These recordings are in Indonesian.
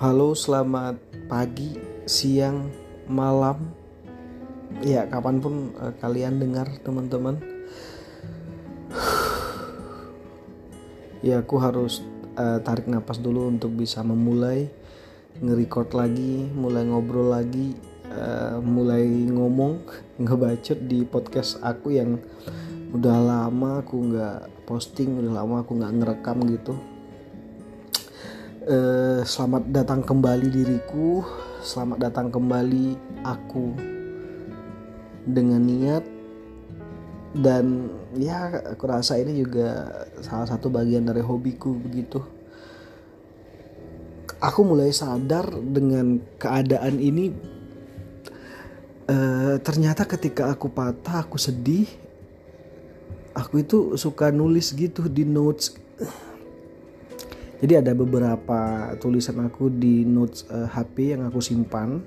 Halo, selamat pagi, siang, malam. Ya, kapan pun uh, kalian dengar, teman-teman. ya, aku harus uh, tarik nafas dulu untuk bisa memulai nge-record lagi, mulai ngobrol lagi, uh, mulai ngomong, ngebacot di podcast aku yang udah lama aku nggak posting, udah lama aku nggak ngerekam gitu Eh, selamat datang kembali diriku, selamat datang kembali aku dengan niat dan ya aku rasa ini juga salah satu bagian dari hobiku begitu. Aku mulai sadar dengan keadaan ini. Uh, ternyata ketika aku patah, aku sedih. Aku itu suka nulis gitu di notes jadi ada beberapa tulisan aku di notes uh, eh, HP yang aku simpan.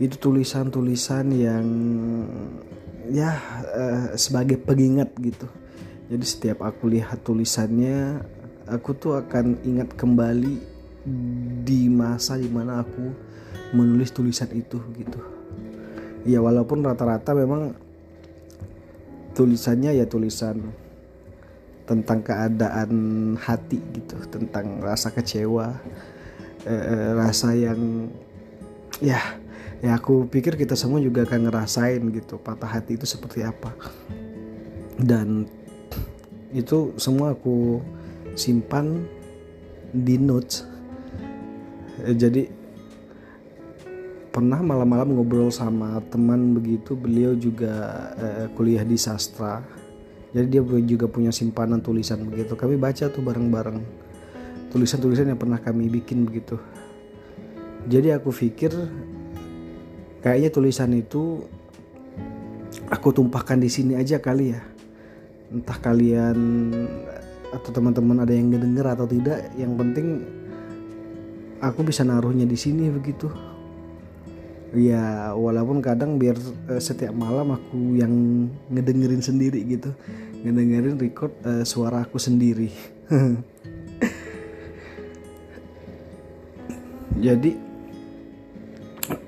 Itu tulisan-tulisan yang ya uh, sebagai pengingat gitu. Jadi setiap aku lihat tulisannya, aku tuh akan ingat kembali di masa di mana aku menulis tulisan itu gitu. Ya walaupun rata-rata memang tulisannya ya tulisan tentang keadaan hati gitu tentang rasa kecewa eh, rasa yang ya ya aku pikir kita semua juga akan ngerasain gitu patah hati itu seperti apa. Dan itu semua aku simpan di notes. Eh, jadi pernah malam-malam ngobrol sama teman begitu beliau juga eh, kuliah di sastra jadi dia juga punya simpanan tulisan begitu. Kami baca tuh bareng-bareng. Tulisan-tulisan yang pernah kami bikin begitu. Jadi aku pikir kayaknya tulisan itu aku tumpahkan di sini aja kali ya. Entah kalian atau teman-teman ada yang ngedenger atau tidak yang penting aku bisa naruhnya di sini begitu ya walaupun kadang biar uh, setiap malam aku yang ngedengerin sendiri gitu. Ngedengerin record uh, suara aku sendiri. Jadi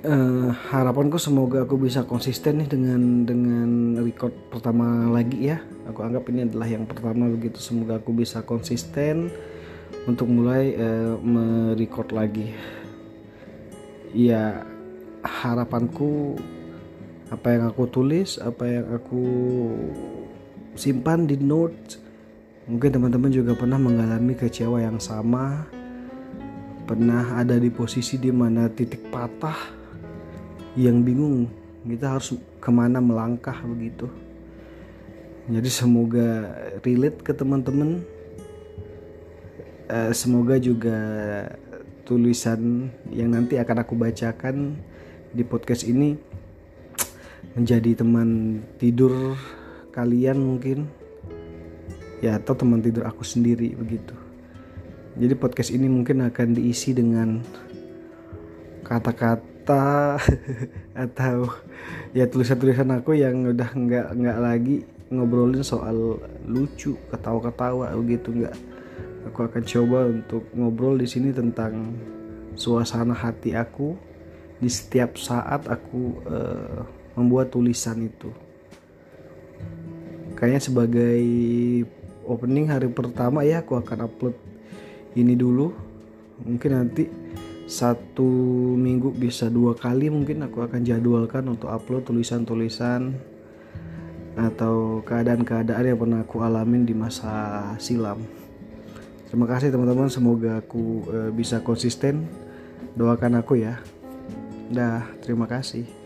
uh, harapanku semoga aku bisa konsisten nih dengan dengan record pertama lagi ya. Aku anggap ini adalah yang pertama begitu. Semoga aku bisa konsisten untuk mulai uh, merecord lagi. Ya harapanku apa yang aku tulis apa yang aku simpan di notes. Mungkin teman-teman juga pernah mengalami kecewa yang sama. Pernah ada di posisi di mana titik patah yang bingung kita harus ke mana melangkah begitu. Jadi semoga relate ke teman-teman. Uh, semoga juga tulisan yang nanti akan aku bacakan di podcast ini menjadi teman tidur kalian mungkin. Ya atau teman tidur aku sendiri begitu. Jadi podcast ini mungkin akan diisi dengan kata-kata atau ya tulisan-tulisan aku yang udah nggak nggak lagi ngobrolin soal lucu ketawa-ketawa begitu. Nggak. Aku akan coba untuk ngobrol di sini tentang suasana hati aku di setiap saat aku uh, membuat tulisan itu kayaknya sebagai opening hari pertama ya aku akan upload ini dulu mungkin nanti satu minggu bisa dua kali mungkin aku akan jadwalkan untuk upload tulisan-tulisan atau keadaan-keadaan yang pernah aku alamin di masa silam. Terima kasih teman-teman, semoga aku e, bisa konsisten. Doakan aku ya. Dah, terima kasih.